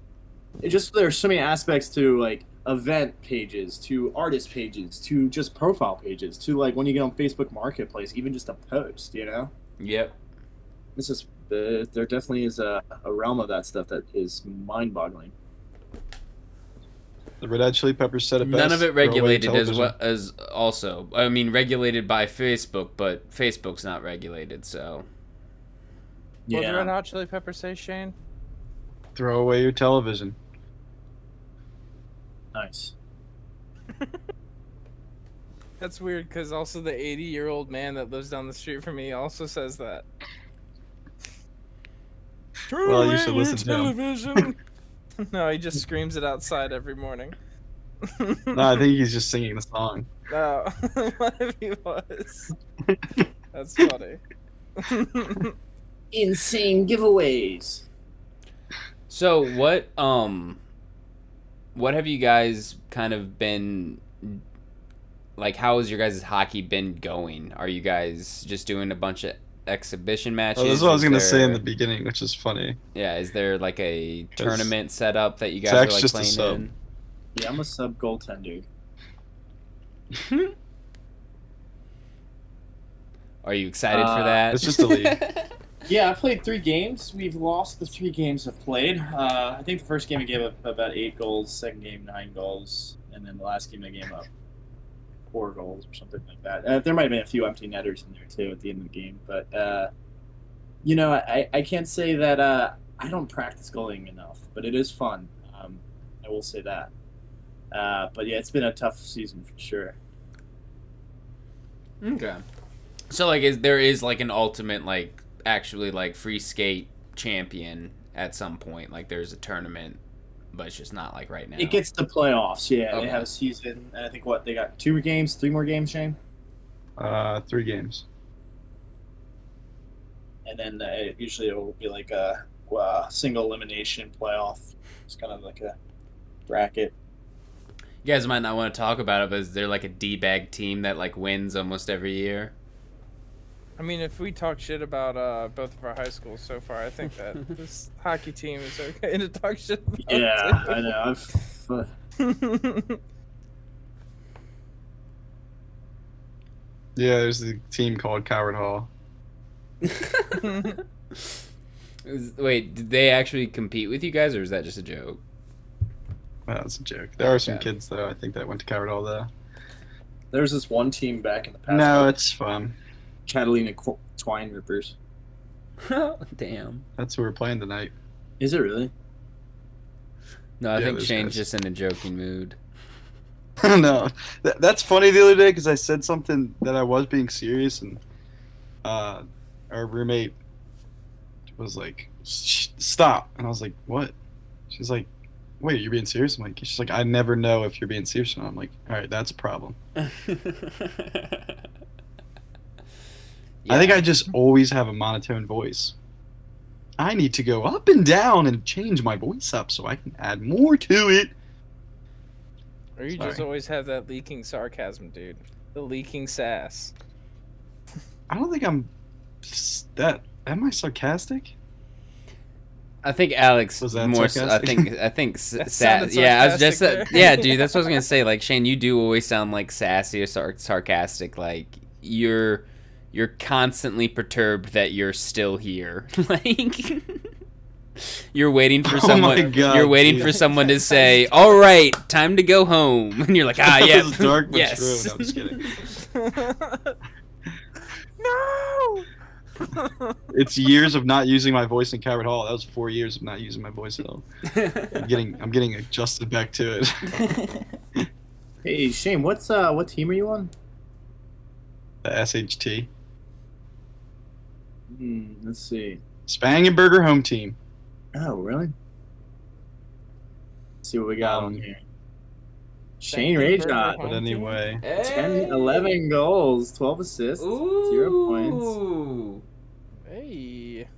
it just there's so many aspects to like event pages, to artist pages, to just profile pages, to like when you get on Facebook Marketplace, even just a post. You know. Yep. This is the there definitely is a, a realm of that stuff that is mind-boggling. The Red Hot Chili Peppers said it best. None of it regulated as well as also. I mean, regulated by Facebook, but Facebook's not regulated, so What did Red Hot Chili Peppers say, Shane? Throw away your television. nice. <laughs> That's weird because also the 80 year old man that lives down the street from me also says that. Well, you should listen to him. <laughs> no, he just screams it outside every morning. No, I think he's just singing the <laughs> song. No, <laughs> what if he was? That's funny. Insane giveaways. So what um what have you guys kind of been like how has your guys' hockey been going? Are you guys just doing a bunch of exhibition matches? Oh, this is what I was Is gonna say in the beginning, which is funny. Yeah, is there like a tournament set up that you guys Zach's are like just a playing sub. in? Yeah, I'm a sub goaltender. <laughs> Are you excited for Uh, that? it's just a league. <laughs> Yeah, I played three games. We've lost the three games I've played. Uh, I think the first game I gave up about eight goals, second game nine goals, and then the last game I gave up four goals or something like that. Uh, there might have been a few empty netters in there too at the end of the game, but uh, you know, I, I can't say that uh, I don't practice goaling enough, but it is fun. Um, I will say that. Uh, but yeah, it's been a tough season for sure. Okay. So like is there is like an ultimate like actually like free skate champion at some point. Like there's a tournament, but it's just not like right now. It gets the playoffs. Yeah, Okay. they have a season, and I think what they got two more games, three more games, Shane. Uh, three games. and then uh, usually it will be like a uh, single elimination playoff. It's kind of like a bracket. You guys might not want to talk about it, but is there like a D bag team that like wins almost every year? I mean, if we talk shit about uh, both of our high schools so far, I think that <laughs> this hockey team is okay to talk shit about. Yeah, I know. I've, uh. <laughs> Yeah, there's a team called Calvert Hall. <laughs> Is- Wait, did they actually compete with you guys, or is that just a joke? Well, that's a joke. There are some Okay. kids though. I think that went to Calvert Hall though. there's this one team back in the past. No, it's fun. Catalina Qu- Twine Rippers. <laughs> Damn. That's who we're playing tonight. Is it really? No, I Yeah, think those Shane's guys. just in a joking mood. <laughs> no, Th- that's funny. The other day because I said something that I was being serious, and uh, our roommate was like, "Sh- "Stop!" And I was like, "What?" She's like, "Wait, you're being serious?" I'm like, "She's like, I never know if you're being serious." or not." I'm like, "All right, that's a problem." <laughs> I think I just always have a monotone voice. I need to go up and down and change my voice up so I can add more to it. or you just always have that leaking sarcasm, dude. The leaking sass. <laughs> I don't think I'm that. Am I sarcastic? I think Alex Was that more. s- I sarcastic? think I think s- <laughs> That sa- yeah. I was just uh, sarcastic there. yeah, <laughs> dude. That's what I was gonna say. Like Shane, you do always sound like sassy or sar- sarcastic. Like you're you're constantly perturbed that you're still here. <laughs> like you're waiting for <laughs> Oh someone. my God, you're waiting dude. for someone to say, "All right, time to go home," <laughs> and you're like, "Ah, That yeah, was dark but yes." true. No, I'm just kidding. no. It's years of not using my voice in Calvert Hall. That was four years of not using my voice at all. I'm getting I'm getting adjusted back to it. Hey Shane, what's uh what team are you on? the SHT. Hmm, let's see. Spangenberger home team. Oh really? Let's see what we got on Um, here. Shane Spangenberger Rayshot, But anyway, 10, 11 goals, 12 assists, zero points. Ooh. Hey.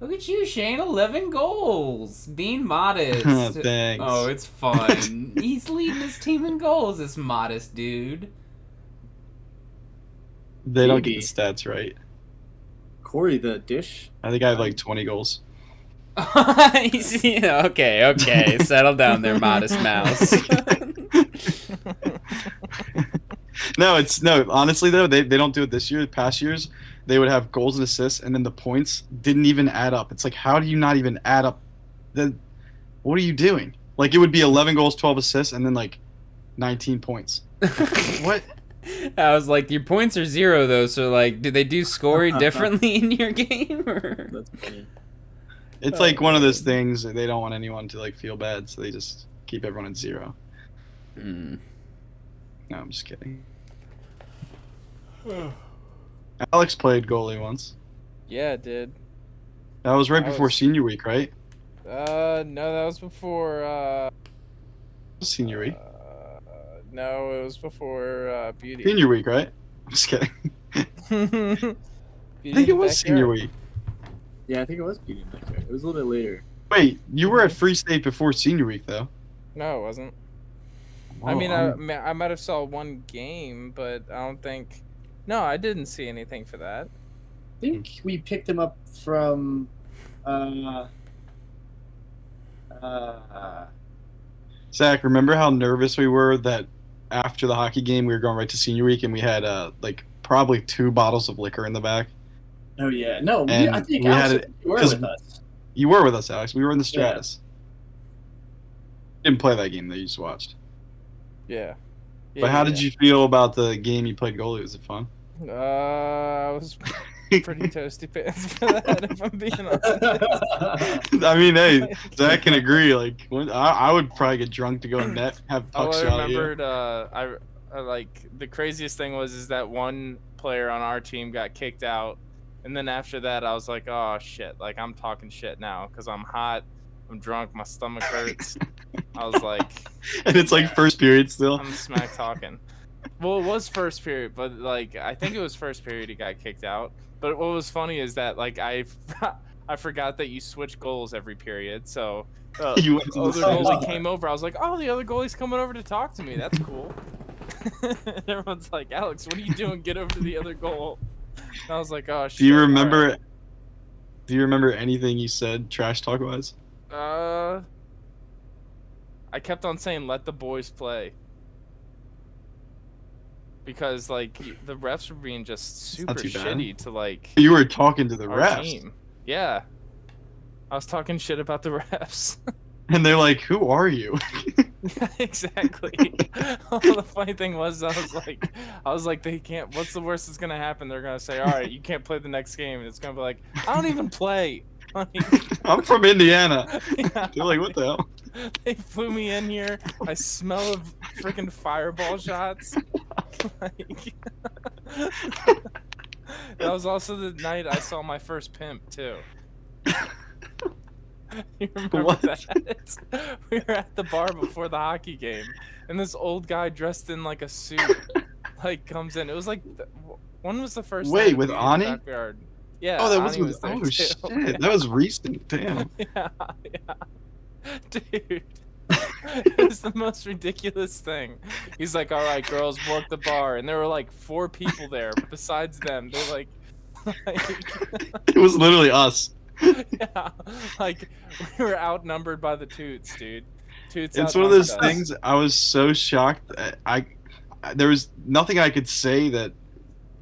Look at you, Shane. 11 goals. Being <laughs> modest. thanks. Oh, it's fun. <laughs> He's leading his team in goals, this modest dude. they don't get the stats right. Corey the dish. I think I have like um, 20 goals. <laughs> Okay, okay. <laughs> Settle down there, modest mouse. <laughs> no, it's no. Honestly, though, they, they don't do it this year. Past years, they would have goals and assists, and then the points didn't even add up. It's like, how do you not even add up? The what are you doing? Like, it would be 11 goals, 12 assists, and then like 19 points. What? <laughs> I was like, your points are zero though, so like, do they do scoring <laughs> differently in your game? Or? That's funny. It's Oh, like one of those things. that They don't want anyone to like feel bad, so they just keep everyone at zero. Hmm. No, I'm just kidding. Alex played goalie once. Yeah, it did. That was right I before was- senior week, right? Uh, no, that was before. Uh, Senior week. Uh, no, it was before uh, beauty. Senior week, right? I'm just kidding. <laughs> I think it was senior week. Yeah, I think it was Beauty in the Backyard. It was a little bit later. Wait, you were at Free State before senior week, though. No, it wasn't. I mean, I, I'm- ma- I might have saw one game, but I don't think. No, I didn't see anything for that. I think we picked him up from. Uh, uh, Zach, remember how nervous we were that after the hockey game we were going right to senior week and we had uh like probably two bottles of liquor in the back. oh yeah, no, we, I think we Alex, had it- you were 'cause- with us. You were with us, Alex. We were in the Yeah. Stratus. Didn't play that game that you just watched. Yeah. But how did you feel about the game you played goalie? Was it fun? Uh, I was <laughs> <laughs> pretty toasty pants for that, if I'm being honest. <laughs> I mean, hey, <laughs> Zach can agree. Like, when, I, I would probably get drunk to go in net, have All pucks I shot at you. remembered, uh, I, I like the craziest thing was is that one player on our team got kicked out, and then after that, I was like, oh shit, like I'm talking shit now because I'm hot, I'm drunk, my stomach hurts. I was like, And it's like first period still. I'm smack talking. Well, it was first period, but like I think it was first period he got kicked out. But what was funny is that like I, <laughs> I forgot that you switch goals every period, so. Uh, <laughs> You other the side. goalie came over. I was like, "Oh, the other goalie's coming over to talk to me. That's cool." <laughs> everyone's like, "Alex, what are you doing? Get over to the other goal." And I was like, "Oh shit." Do you remember? right." Do you remember anything you said trash talk wise? Uh, I kept on saying, "Let the boys play," because like the refs were being just super shitty to like You were talking to the refs, team. Yeah, I was talking shit about the <laughs> refs. <laughs> and they're like, "Who are you?" <laughs> exactly. the funny thing was, I was like, I was like, they can't. What's the worst that's gonna happen? They're gonna say, all right, you can't play the next game, and it's gonna be like, I don't even play. Like, <laughs> I'm from Indiana. <laughs> yeah, They're like, "What the hell?" <laughs> they flew me in here. I smell of freaking fireball shots. like, that was also the night I saw my first pimp too. you remember What? that? we were at the bar before the hockey game, and this old guy dressed in like a suit, like comes in. It was like, when was the first? Wait, with we were in Ani? backyard? Yeah. oh, that was there oh too. shit, <laughs> that was recent. Damn. <laughs> yeah, yeah. Dude. <laughs> it was the most ridiculous thing. He's like, all right, girls, work the bar. And there were like four people there besides them. They're like, like It was literally us. yeah, like we were outnumbered by the toots, dude. Toots It's one of those us. things. I was so shocked. I, I there was nothing I could say that,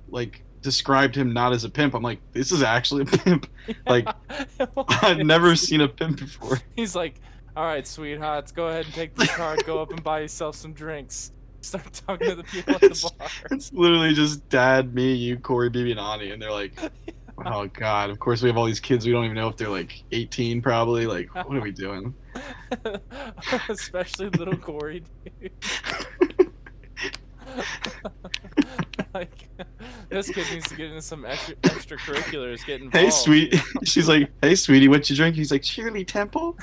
like, described him not as a pimp. I'm like, this is actually a pimp. <laughs> Like, I've never seen a pimp before. <laughs> He's like, all right, sweethearts, go ahead and take this card, go up and buy yourself some drinks. <laughs> Start talking to the people at the bar. It's literally just dad, me, you, Corey, Bibi, and Ani, and they're like, oh god. Of course, we have all these kids. We don't even know if they're like 18, probably. Like, what are we doing? Especially little Corey, dude. Like, <laughs> this kid needs to get into some extra <laughs> extracurriculars. Get involved. Hey, sweet. <laughs> She's like, hey, sweetie, what you drink? He's like, Shirley Temple.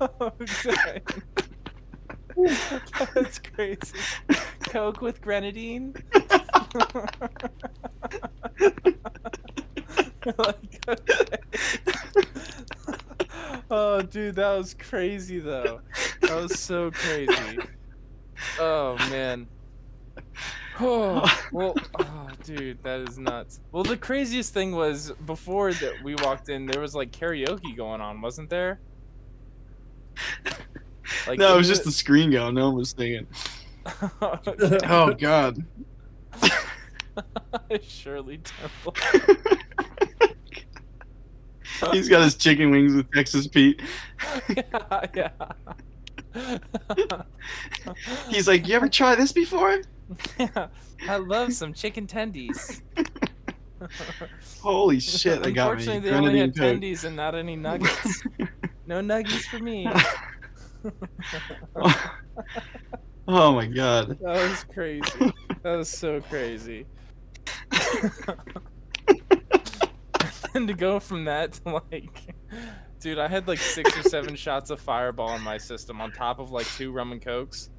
Oh, dang. That's crazy. Coke with grenadine. Like, okay. Oh, dude, that was crazy though. That was so crazy. Oh man. Oh, well, oh, dude, that is nuts. Well, the craziest thing was before that we walked in, there was like karaoke going on, wasn't there? Like, no, it was just the screen going. No one was singing. <laughs> Oh god. <laughs> Shirley Temple. <laughs> <laughs> He's got his chicken wings with Texas Pete. yeah, <laughs> yeah. He's like, you ever try this before? yeah. <laughs> I love some chicken tendies. Holy shit, they got me. Unfortunately, they only had Grenadine tendies and not any nuggets. no nuggies for me. Coke. oh my god. That was crazy. That was so crazy. And <laughs> to go from that to like, dude, I had like six or seven <laughs> shots of Fireball in my system on top of like two rum and cokes.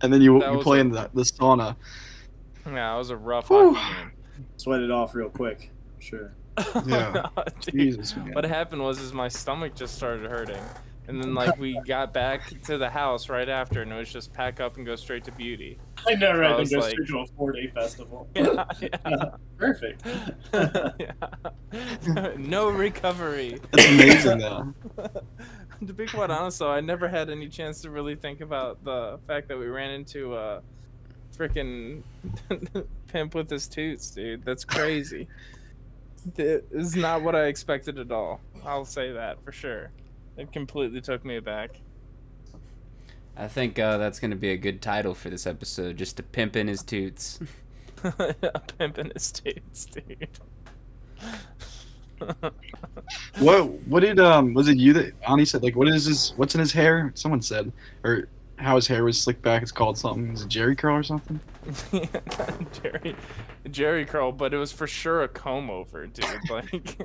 And then you, That you play a- in the, the sauna. Yeah, it was a rough Whew. hockey Sweat it off real quick. Sure. game. <laughs> Yeah. Dude, Jesus, man. What happened was is my stomach just started hurting. And then like we got back to the house right after and it was just pack up and go straight to beauty. I never I had to was go like- straight to a four day festival. <laughs> Yeah, <laughs> yeah. Perfect. <laughs> yeah. no recovery. That's amazing, though. to be quite honest, though, I never had any chance to really think about the fact that we ran into a freaking pimp with his toots, dude. That's crazy. That is not what I expected at all. I'll say that for sure. It completely took me aback. I think uh, that's gonna be a good title for this episode. Just to pimp in his toots. <laughs> <laughs> a pimp in his toots, dude. <laughs> What what did um was it you that Ani said like what is his what's in his hair? Someone said or how his hair was slicked back. It's called something. Is it Jheri curl or something? Jerry, Jheri curl, but it was for sure a comb over, dude. Like,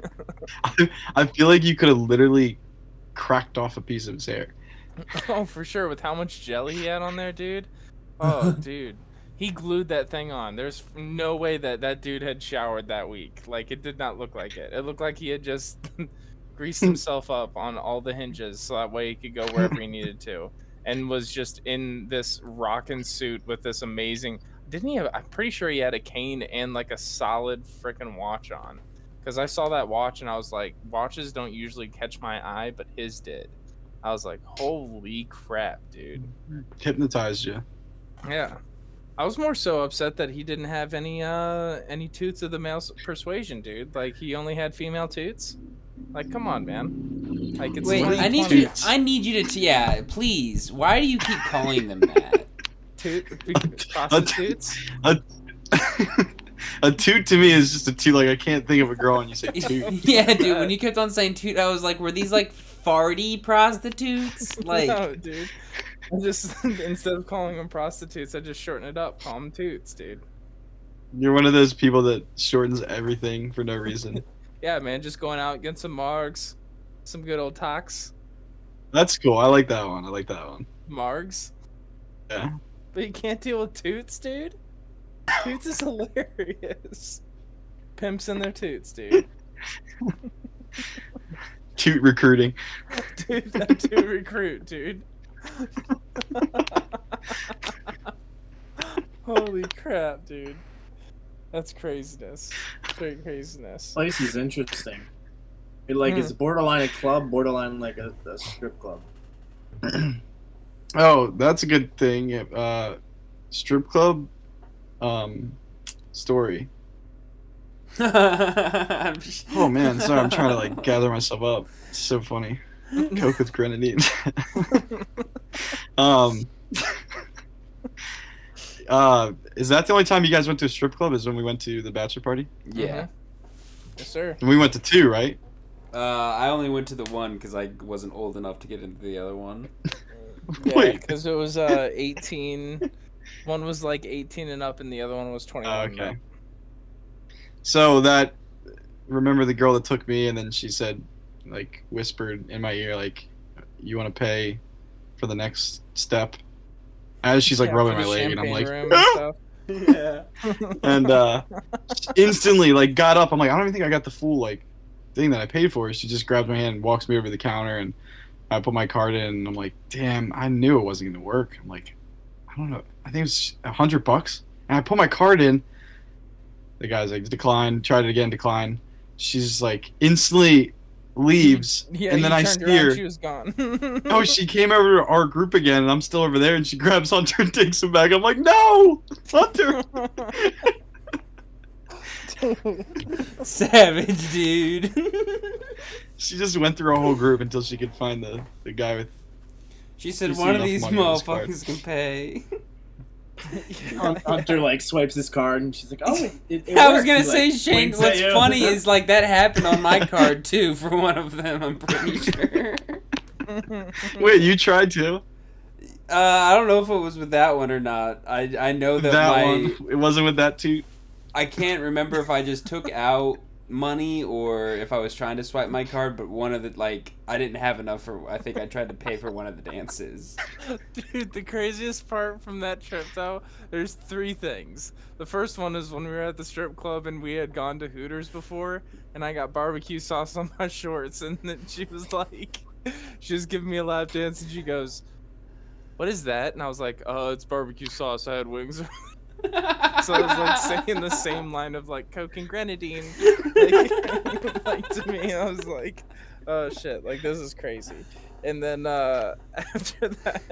I feel like you could have literally cracked off a piece of his hair. <laughs> oh, for sure. With how much jelly he had on there, dude. <laughs> Oh, dude, he glued that thing on. There's no way that that dude had showered that week. Like, it did not look like it. It looked like he had just <laughs> greased himself up on all the hinges so that way he could go wherever he needed to, and was just in this rockin' suit with this amazing. Didn't he have? I'm pretty sure he had a cane and like a solid freaking watch on. Because I saw that watch and I was like, watches don't usually catch my eye, but his did. I was like, holy crap, dude. Hypnotized you. Yeah. I was more so upset that he didn't have any uh any toots of the male persuasion, dude. Like he only had female toots. Like, come on, man. Like it's Wait, I need you. toots. I need you to. T- yeah, please. Why do you keep calling them that? toot <laughs> prostitutes. <laughs> a toot to me is just a toot. Like I can't think of a girl and you say toot. <laughs> yeah, dude. When you kept on saying toot, I was like, were these like farty prostitutes? <laughs> Like, no, dude. I just instead of calling them prostitutes, I just shorten it up, call them toots, dude. You're one of those people that shortens everything for no reason. Yeah, man, just going out, getting some margs, some good old talks. That's cool. I like that one. I like that one. Margs. Yeah. But you can't deal with toots, dude. Toots is hilarious. Pimps in their toots, dude. Toot recruiting. Dude, that dude recruit, dude. Holy crap, dude. That's craziness. Straight craziness. Place is interesting. It like Hmm. it's borderline a club, borderline like a, a strip club. <clears throat> Oh, that's a good thing. Uh, strip club, um, story. <laughs> Oh man, sorry, I'm trying to like <laughs> gather myself up. It's so funny. <laughs> Coke with grenadine. um, uh, is that the only time you guys went to a strip club? Is when we went to the bachelor party? yeah. Mhm. Yes, sir. And we went to two, right? Uh, I only went to the one because I wasn't old enough to get into the other one. Yeah, Wait. because it was uh 18. One was like 18 and up, and the other one was 21. Oh, okay. So that remember the girl that took me, and then she said, like, whispered in my ear, like, "You want to pay for the next step?" As she's like Yeah, rubbing my leg, and I'm like, room <laughs> and yeah. <laughs> and uh, instantly like got up. I'm like, I don't even think I got the full like thing that I paid for. She just grabs my hand and walks me over the counter, and I put my card in. And I'm like, damn, I knew it wasn't gonna work. I'm like, I don't know. I think it was a hundred bucks, and I put my card in. The guy's like, decline. Tried it again, decline. She's like instantly leaves, <laughs> Yeah, and then I see around, her. She was gone. <laughs> Oh, she came over to our group again, and I'm still over there, and she grabs Hunter and takes him back. I'm like, no, Hunter. <laughs> Savage, dude. She just went through a whole group until she could find the, the guy with. She said She's one of these money on this card." motherfuckers can pay. <laughs> <laughs> Hunter like swipes his card and she's like, "Oh, it, it, it <laughs> I was gonna He, say, like, Shane. What's funny is like that happened on my card too for one of them. I'm pretty sure. Wait, you tried to? Uh, I don't know if it was with that one or not. I I know that, That my one. It wasn't with that too. I can't remember if I just took out money or if I was trying to swipe my card, but one of the like I didn't have enough for. I think I tried to pay for one of the dances. Dude, the craziest part from that trip though, there's three things. The first one is when we were at the strip club and we had gone to Hooters before, and I got barbecue sauce on my shorts, and then she was like, <laughs> she was giving me a lap dance, and she goes, "What is that?" And I was like, "Oh, it's barbecue sauce. I had wings." <laughs> so I was like <laughs> saying the same line of like Coke and grenadine, like, <laughs> like to me. I was like, "Oh shit! Like this is crazy." And then uh <laughs> after that,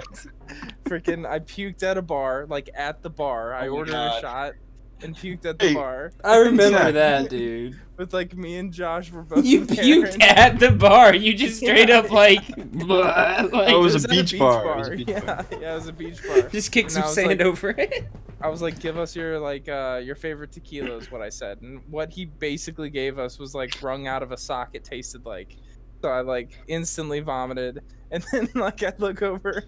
freaking, I puked at a bar, like at the bar. I Oh my ordered God. a shot and puked at the Hey. bar I remember Yeah. that, dude. with like me and Josh were both. You puked and- at the bar. You just straight up <laughs> like, like Oh, it was a at beach bar. It was a beach yeah, bar. yeah, it was a beach bar. <laughs> just kick And some sand like- over it. I was like, give us your like uh your favorite tequila is what I said, and what he basically gave us was like wrung out of a sock. It tasted like, so I like instantly vomited, <laughs> and then like I look over,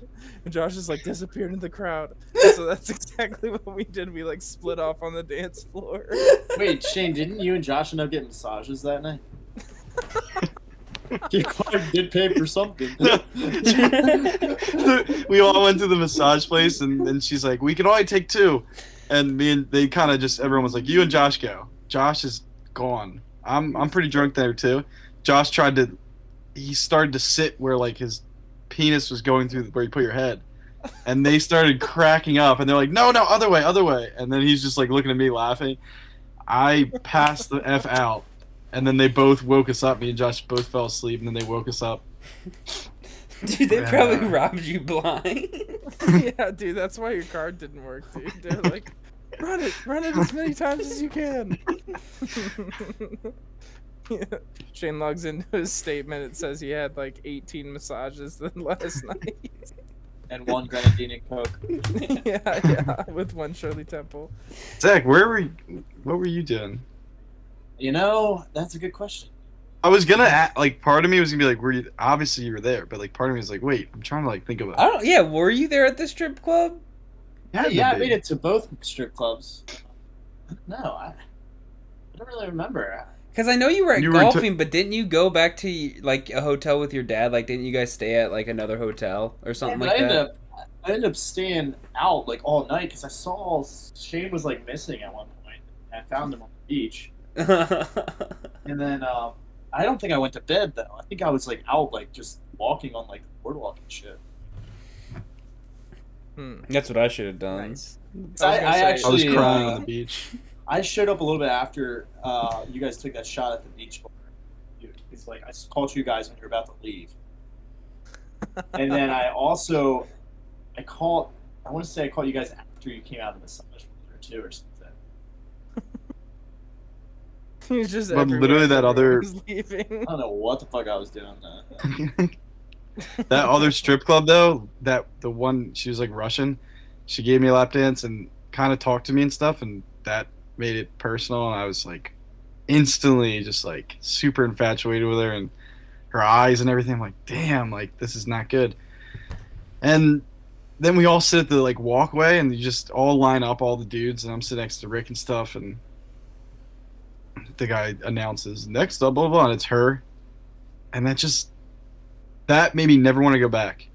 and Josh is like disappeared in the crowd. so that's <laughs> exactly what we did. We like split off on the dance floor. <laughs> Wait, Shane, didn't you and Josh end up getting massages that night? Your card did pay for something. we all went to the massage place, and then she's like, "We can only take two. and me and they kind of just everyone was like, "You and Josh go." Josh is gone. I'm I'm pretty drunk there too. Josh tried to, he started to sit where like his penis was going through where you put your head, and they started <laughs> cracking up, and they're like, "No, no, other way, other way," and then he's just like looking at me laughing. I passed the f out, and then they both woke us up. Me and Josh both fell asleep, and then they woke us up. <laughs> Dude, they probably robbed you blind. <laughs> yeah, dude, that's why your card didn't work, dude. They're like, run it, run it as many times as you can. Yeah. <laughs> Shane logs into his statement. It says he had like 18 massages the <laughs> last night. <laughs> and one grenadine and coke. yeah, yeah, with one Shirley Temple. Zach, where were you, what were you doing? You know, that's a good question. I was gonna act, like part of me was gonna be like, "Were you?" Obviously, you were there, but like part of me was like, "Wait, I'm trying to like think of I it." don't. Yeah, were you there at the strip club? Yeah, yeah, I made it to both strip clubs. No, I, I don't really remember. Because I know you were at You were to- golfing, but didn't you go back to like a hotel with your dad? Like, didn't you guys stay at like another hotel or something but like I ended that? up, I ended up staying out like all night because I saw Shane was like missing at one point. I found him on the beach, <laughs> and then um, I don't think I went to bed though. I think I was like out like just walking on like the boardwalk and shit. Hmm. That's what I should have done. Nice. I- was gonna I say- I was crying uh, on the beach. I showed up a little bit after uh, you guys took that shot at the beach bar. It's like I called you guys when you're about to leave, and then I <laughs> also I called. I want to say I called you guys after you came out of the massage or two or something. <laughs> He's just But literally that <laughs> other- leaving. I don't know what the fuck I was doing. There. that other strip club though, that the one she was like Russian, she gave me a lap dance and kind of talked to me and stuff, and that made it personal. And I was like, instantly just like super infatuated with her and her eyes and everything. I'm like, damn, like this is not good. And then we all sit at the like walkway and you just all line up, all the dudes, and I'm sitting next to Rick and stuff, and the guy announces next up, blah blah, blah and it's her, and that just that made me never want to go back.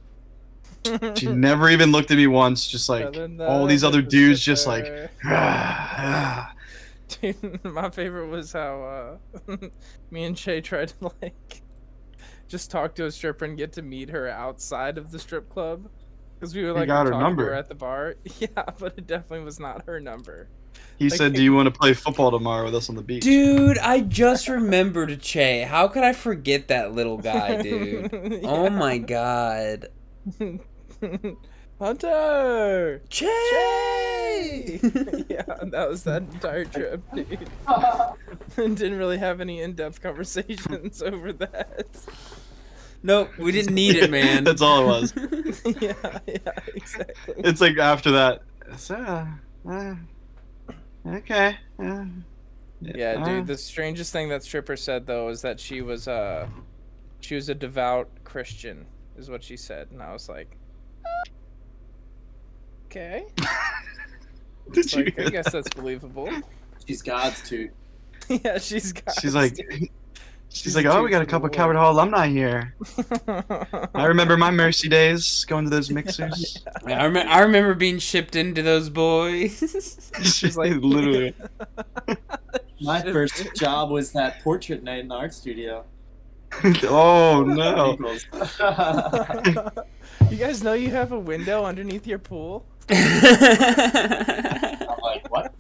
She <laughs> never even looked at me once, just like all these other dudes, just like ah, ah. Dude, <laughs> my favorite was how uh, <laughs> me and Shay tried to like just talk to a stripper and get to meet her outside of the strip club because we were You like got her talking number. her at the bar. <laughs> Yeah, but it definitely was not her number. He Like- said, "Do you want to play football tomorrow with us on the beach?" Dude, I just remembered Che. How could I forget that little guy, dude? Oh my god. Hunter! Che! <laughs> yeah, that was that entire trip, <laughs> dude. <laughs> Didn't really have any in-depth conversations over that. nope, we didn't need it, man. That's all it was. yeah, yeah, exactly. It's like after that. So, uh, okay. Uh, Yeah, uh, dude. The strangest thing that stripper said though is that she was uh she was a devout Christian, is what she said, and I was like, okay. <laughs> Did It's you like, I guess that? that's believable. She's God's too. <laughs> yeah, she's got. She's like, <laughs> she's like, oh, we got a couple Calvert Hall alumni here. I remember my Mercy days going to those mixers. I, rem- I remember being shipped into those boys. She's like, literally. My first job was that portrait night in the art studio. oh no. You guys know you have a window underneath your pool? I'm like, what?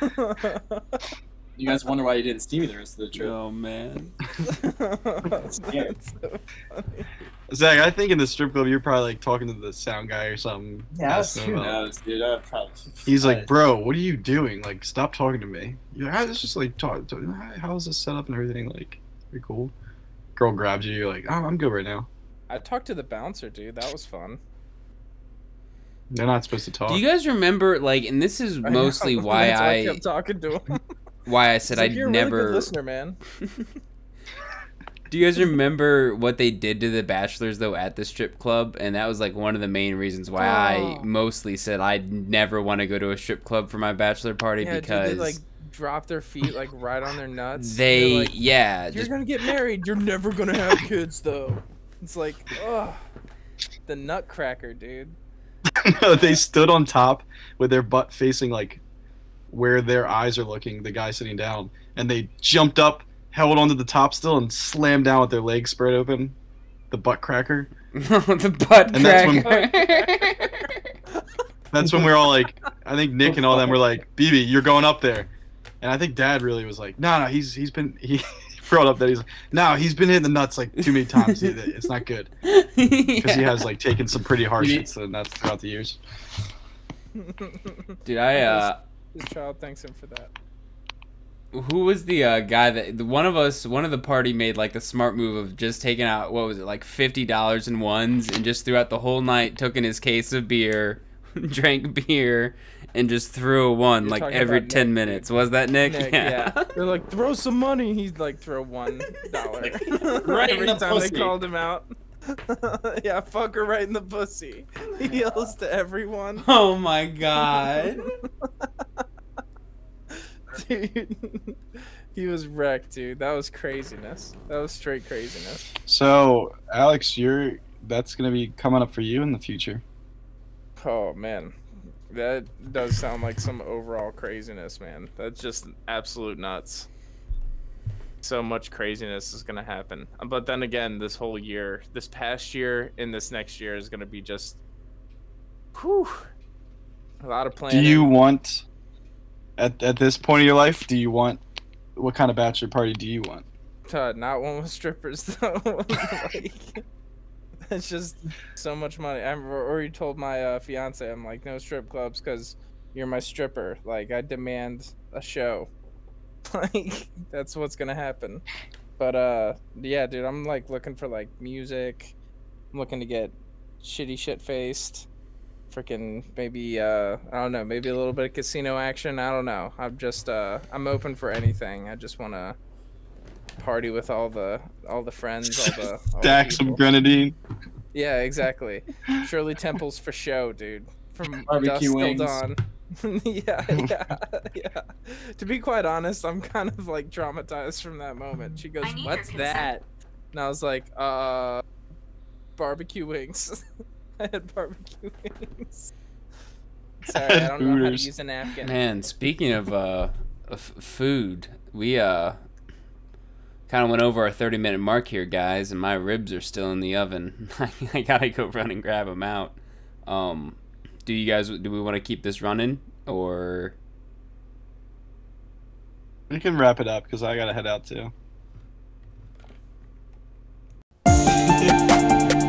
<laughs> You guys wonder why you didn't see me the rest of the trip? oh man. That's <laughs> so. <laughs> Zach, I think in the strip club you're probably like talking to the sound guy or something. Yeah, that's asking who knows, dude. I probably. He's like, bro, what are you doing? Like, stop talking to me. You're like, "Ah, it's just like talk. talk how's this set up and everything? Like, pretty cool. Girl grabs you. You're like, oh, I'm good right now. I talked to the bouncer, dude. That was fun. They're not supposed to talk. Do you guys remember like and this is I know, <laughs> mostly why that's I kept talking to him. why I said like, I'd You're a really never good listener, man. <laughs> Do you guys remember what they did to the bachelors though at the strip club? And that was like one of the main reasons why I Oh. mostly said I'd never want to go to a strip club for my bachelor party Yeah, because dude, they like drop their feet like right on their nuts. they like, yeah You're just gonna get married. You're never gonna have kids, though. It's like, ugh, the nutcracker, dude. <laughs> no, they stood on top with their butt facing like where their eyes are looking, the guy sitting down, and they jumped up, held onto the top still, and slammed down with their legs spread open. The butt cracker. <laughs> the butt And that's when- That's when we are all like, I think Nick and all them were like, <laughs> BB, you're going up there. And I think Dad really was like, no, no, he's he's been he brought up that he's like, no, he's been hitting the nuts like too many times. He- <laughs> It's not good <laughs> because he has like taken some pretty harsh You- hits and that's throughout the years. <laughs> Dude, I uh His child thanks him for that. who was the uh, guy that the, one of us one of the party made like the smart move of just taking out what was it like fifty dollars in ones and just throughout the whole night took in his case of beer, <laughs> drank beer, and just threw a one You're like every ten Nick, minutes. Was that Nick? Nick, <laughs> yeah. They're like, throw some money. He'd like throw <laughs> one dollar Right in every the time pussy. they called him out. yeah, fuck her right in the pussy. He yells to everyone. oh my god. Dude, he was wrecked, dude. That was craziness. That was straight craziness. So, Alex, you're that's gonna be coming up for you in the future. Oh man, that does sound like some overall craziness, man. That's just absolute nuts. So much craziness is gonna happen. But then again, this whole year, this past year, and this next year is gonna be just, whew, a lot of plans. Do you want at at this point of your life? Do you want what kind of bachelor party do you want? Uh, not one with strippers <laughs> though. <laughs> like, <laughs> it's just so much money. I've already told my uh, fiance, I'm like, no strip clubs because you're my stripper. Like, I demand a show. <laughs> like, that's what's gonna happen. But uh, yeah, dude, I'm like looking for like music. I'm looking to get shitty shit faced. Freaking maybe uh, I don't know, maybe a little bit of casino action. I don't know. I'm just uh, I'm open for anything. I just wanna party with all the all the friends, all the, all the Stack some grenadine. Yeah, exactly. Shirley Temple's for show, dude. From Barbecue dusk wings. dawn. <laughs> yeah, yeah, yeah. To be quite honest, I'm kind of like traumatized from that moment. She goes, I need your "What's that?" And I was like, "Uh, barbecue wings." <laughs> I had barbecue wings. Sorry, I don't know how to use a napkin. Man, speaking of uh of food, we uh kind of went over our 30 minute mark here, guys, and my ribs are still in the oven. <laughs> I gotta go run and grab them out. Um, do you guys do we want to keep this running or? We can wrap it up because I gotta head out too. <laughs>